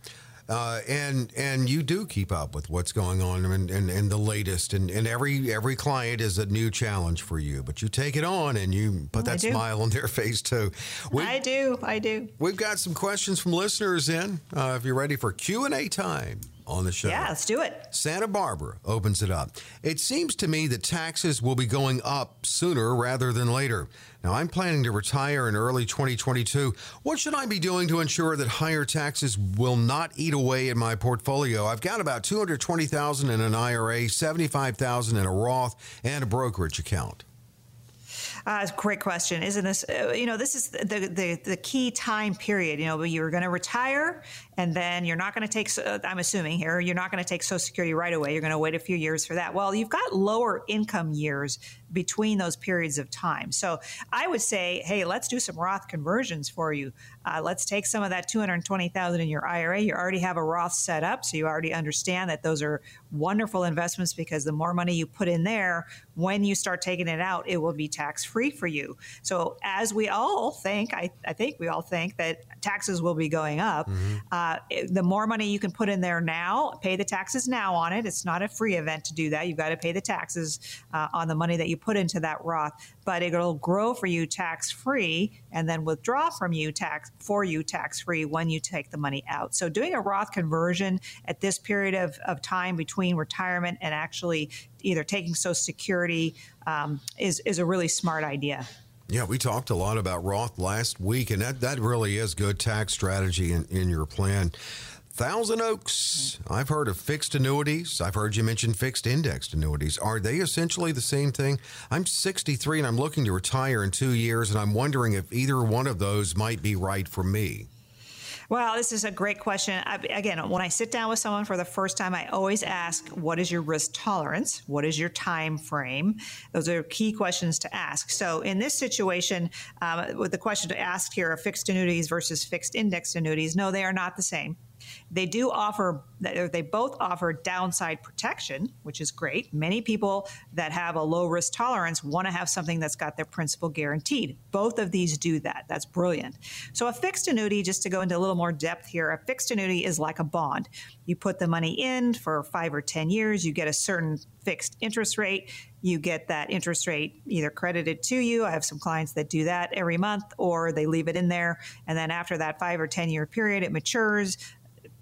Uh, and and you do keep up with what's going on and, and, and the latest and, and every every client is a new challenge for you but you take it on and you put that smile on their face too we, I do. I do. we've got some questions from listeners in uh, if you're ready for q&a time on the show Yeah, let's do it. Santa Barbara opens it up. It seems to me that taxes will be going up sooner rather than later. Now, I'm planning to retire in early 2022. What should I be doing to ensure that higher taxes will not eat away at my portfolio? I've got about 220,000 in an IRA, 75,000 in a Roth, and a brokerage account. Uh, great question, isn't this? Uh, you know, this is the, the the key time period. You know, you're going to retire, and then you're not going to take. Uh, I'm assuming here, you're not going to take Social Security right away. You're going to wait a few years for that. Well, you've got lower income years between those periods of time. So I would say, hey, let's do some Roth conversions for you. Uh, let's take some of that 220,000 in your IRA. You already have a Roth set up, so you already understand that those are wonderful investments because the more money you put in there, when you start taking it out, it will be tax free for you. So as we all think, I, I think we all think that taxes will be going up. Uh, the more money you can put in there now, pay the taxes now on it. It's not a free event to do that. You've got to pay the taxes uh, on the money that you put into that Roth, but it'll grow for you tax free and then withdraw from you tax for you tax free when you take the money out. So doing a Roth conversion at this period of, of time between retirement and actually either taking Social Security um, is, is a really smart idea. Yeah, we talked a lot about Roth last week, and that, that really is good tax strategy in, in your plan. Thousand Oaks, I've heard of fixed annuities. I've heard you mention fixed indexed annuities. Are they essentially the same thing? I'm 63 and I'm looking to retire in two years, and I'm wondering if either one of those might be right for me. Well, this is a great question. I, again, when I sit down with someone for the first time, I always ask, "What is your risk tolerance? What is your time frame?" Those are key questions to ask. So, in this situation, um, with the question to ask here of fixed annuities versus fixed index annuities, no, they are not the same. They do offer, they both offer downside protection, which is great. Many people that have a low risk tolerance want to have something that's got their principal guaranteed. Both of these do that. That's brilliant. So, a fixed annuity, just to go into a little more depth here, a fixed annuity is like a bond. You put the money in for five or 10 years, you get a certain fixed interest rate. You get that interest rate either credited to you. I have some clients that do that every month, or they leave it in there. And then after that five or 10 year period, it matures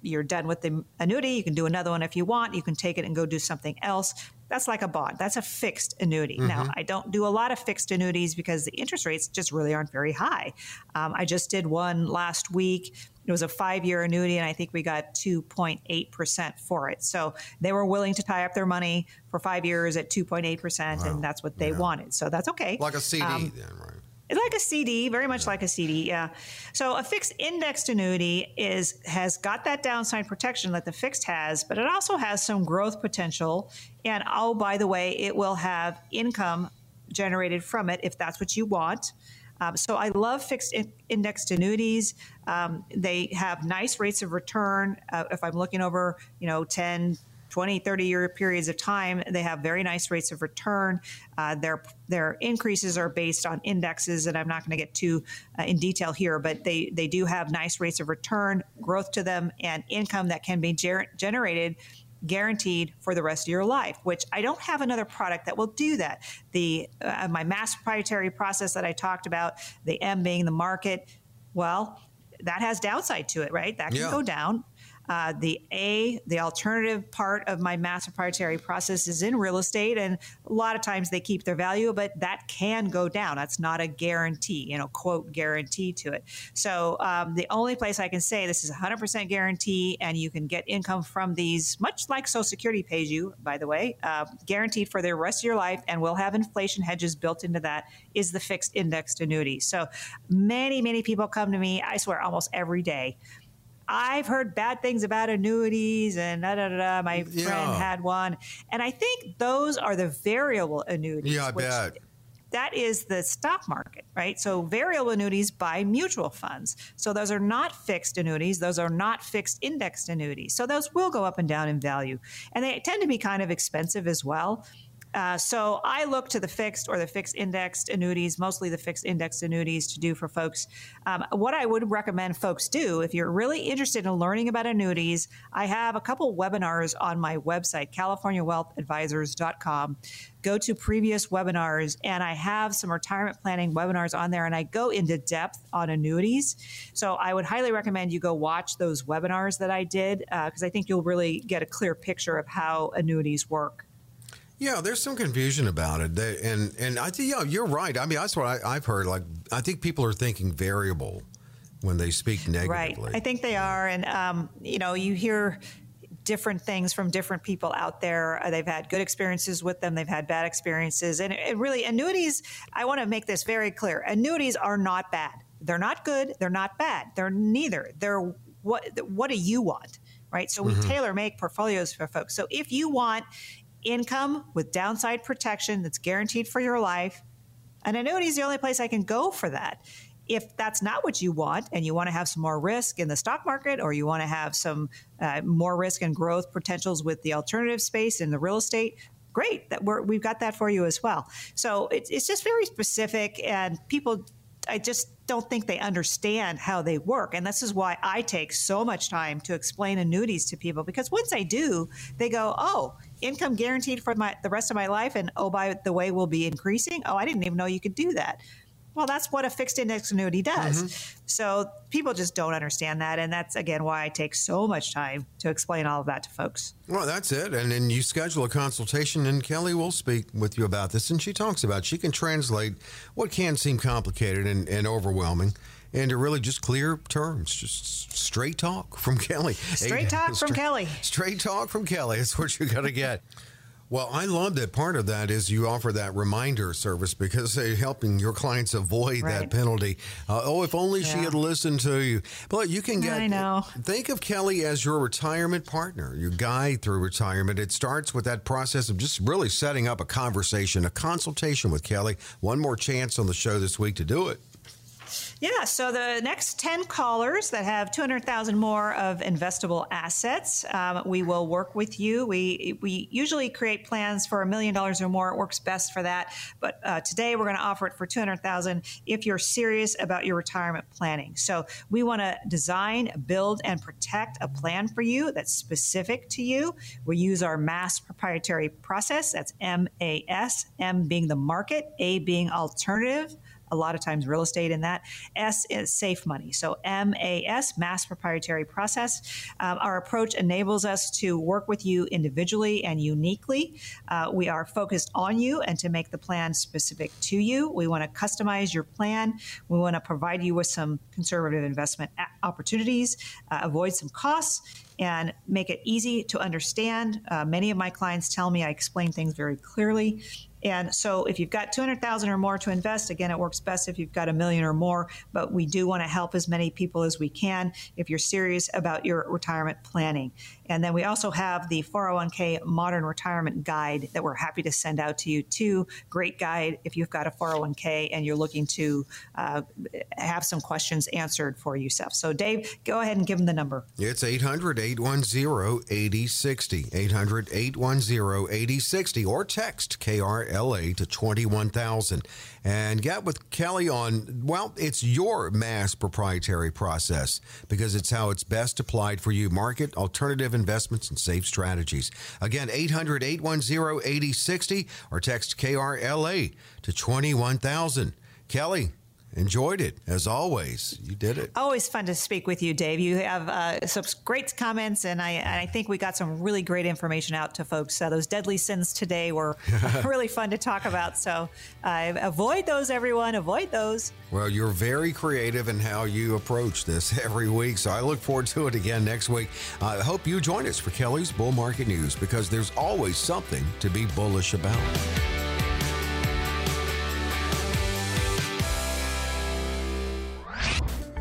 you're done with the annuity. You can do another one if you want. You can take it and go do something else. That's like a bond. That's a fixed annuity. Mm-hmm. Now, I don't do a lot of fixed annuities because the interest rates just really aren't very high. Um, I just did one last week. It was a five year annuity, and I think we got 2.8% for it. So they were willing to tie up their money for five years at 2.8%, wow. and that's what they yeah. wanted. So that's okay. Like a CD, um, then, right? It's like a CD, very much like a CD, yeah. So a fixed indexed annuity is has got that downside protection that the fixed has, but it also has some growth potential. And oh, by the way, it will have income generated from it if that's what you want. Um, so I love fixed in- indexed annuities. Um, they have nice rates of return. Uh, if I'm looking over, you know, 10, 20, 30 year periods of time. They have very nice rates of return. Uh, their their increases are based on indexes, and I'm not going to get too uh, in detail here, but they they do have nice rates of return, growth to them, and income that can be ger- generated guaranteed for the rest of your life which i don't have another product that will do that the uh, my mass proprietary process that i talked about the m being the market well that has downside to it right that can yeah. go down uh, the A, the alternative part of my mass proprietary process is in real estate, and a lot of times they keep their value, but that can go down. That's not a guarantee, you know, quote guarantee to it. So um, the only place I can say this is 100% guarantee, and you can get income from these, much like Social Security pays you, by the way, uh, guaranteed for the rest of your life, and we'll have inflation hedges built into that. Is the fixed indexed annuity. So many, many people come to me, I swear, almost every day I've heard bad things about annuities and da da da. My yeah. friend had one, and I think those are the variable annuities. Yeah, I bet. That is the stock market, right? So variable annuities buy mutual funds. So those are not fixed annuities. Those are not fixed indexed annuities. So those will go up and down in value, and they tend to be kind of expensive as well. Uh, so I look to the fixed or the fixed indexed annuities, mostly the fixed indexed annuities to do for folks. Um, what I would recommend folks do if you're really interested in learning about annuities, I have a couple webinars on my website, californiawealthadvisors.com. Go to previous webinars, and I have some retirement planning webinars on there, and I go into depth on annuities. So I would highly recommend you go watch those webinars that I did because uh, I think you'll really get a clear picture of how annuities work. Yeah, there's some confusion about it, they, and and I think yeah, you're right. I mean, that's what I, have heard. Like, I think people are thinking variable when they speak negatively. Right, I think they are, and um, you know, you hear different things from different people out there. Uh, they've had good experiences with them. They've had bad experiences, and it, really, annuities. I want to make this very clear: annuities are not bad. They're not good. They're not bad. They're neither. They're what? What do you want? Right. So we mm-hmm. tailor make portfolios for folks. So if you want income with downside protection that's guaranteed for your life. An annuity is the only place I can go for that. If that's not what you want and you want to have some more risk in the stock market or you want to have some uh, more risk and growth potentials with the alternative space in the real estate, great. That we have got that for you as well. So it's, it's just very specific and people I just don't think they understand how they work. And this is why I take so much time to explain annuities to people because once I do, they go, oh, income guaranteed for my the rest of my life and oh by the way will be increasing? Oh i didn't even know you could do that. Well that's what a fixed index annuity does. Mm-hmm. so people just don't understand that and that's again why i take so much time to explain all of that to folks. Well that's it and then you schedule a consultation and kelly will speak with you about this and she talks about she can translate what can seem complicated and, and overwhelming and to really just clear terms, just straight talk from Kelly. Straight talk from Kelly. Straight talk from Kelly. That's what you're going to get. Well, I love that part of that is you offer that reminder service because they're helping your clients avoid right. that penalty. Uh, oh, if only yeah. she had listened to you. But you can get. I know. Think of Kelly as your retirement partner, your guide through retirement. It starts with that process of just really setting up a conversation, a consultation with Kelly. One more chance on the show this week to do it. Yeah, so the next 10 callers that have 200,000 more of investable assets, um, we will work with you. We, we usually create plans for a million dollars or more. It works best for that. But uh, today we're going to offer it for 200,000 if you're serious about your retirement planning. So we want to design, build, and protect a plan for you that's specific to you. We use our mass proprietary process. That's MAS, M being the market, A being alternative a lot of times real estate in that. S is safe money. So MAS, mass proprietary process. Um, our approach enables us to work with you individually and uniquely. Uh, we are focused on you and to make the plan specific to you. We want to customize your plan. We want to provide you with some conservative investment opportunities, uh, avoid some costs and make it easy to understand. Uh, many of my clients tell me I explain things very clearly. And so if you've got 200,000 or more to invest, again, it works best if you've got a million or more, but we do want to help as many people as we can if you're serious about your retirement planning. And then we also have the 401k Modern Retirement Guide that we're happy to send out to you too. Great guide if you've got a 401k and you're looking to uh, have some questions answered for yourself. So, Dave, go ahead and give them the number. It's 800 810 8060. 800 810 8060 or text KRLA to 21000 and get with Kelly on, well, it's your mass proprietary process because it's how it's best applied for you. Market, alternative investments, and safe strategies. Again, 800 810 8060 or text KRLA to 21000. Kelly, Enjoyed it as always. You did it. Always fun to speak with you, Dave. You have uh, some great comments, and I, I, think we got some really great information out to folks. Uh, those deadly sins today were really fun to talk about. So uh, avoid those, everyone. Avoid those. Well, you're very creative in how you approach this every week. So I look forward to it again next week. I hope you join us for Kelly's Bull Market News because there's always something to be bullish about.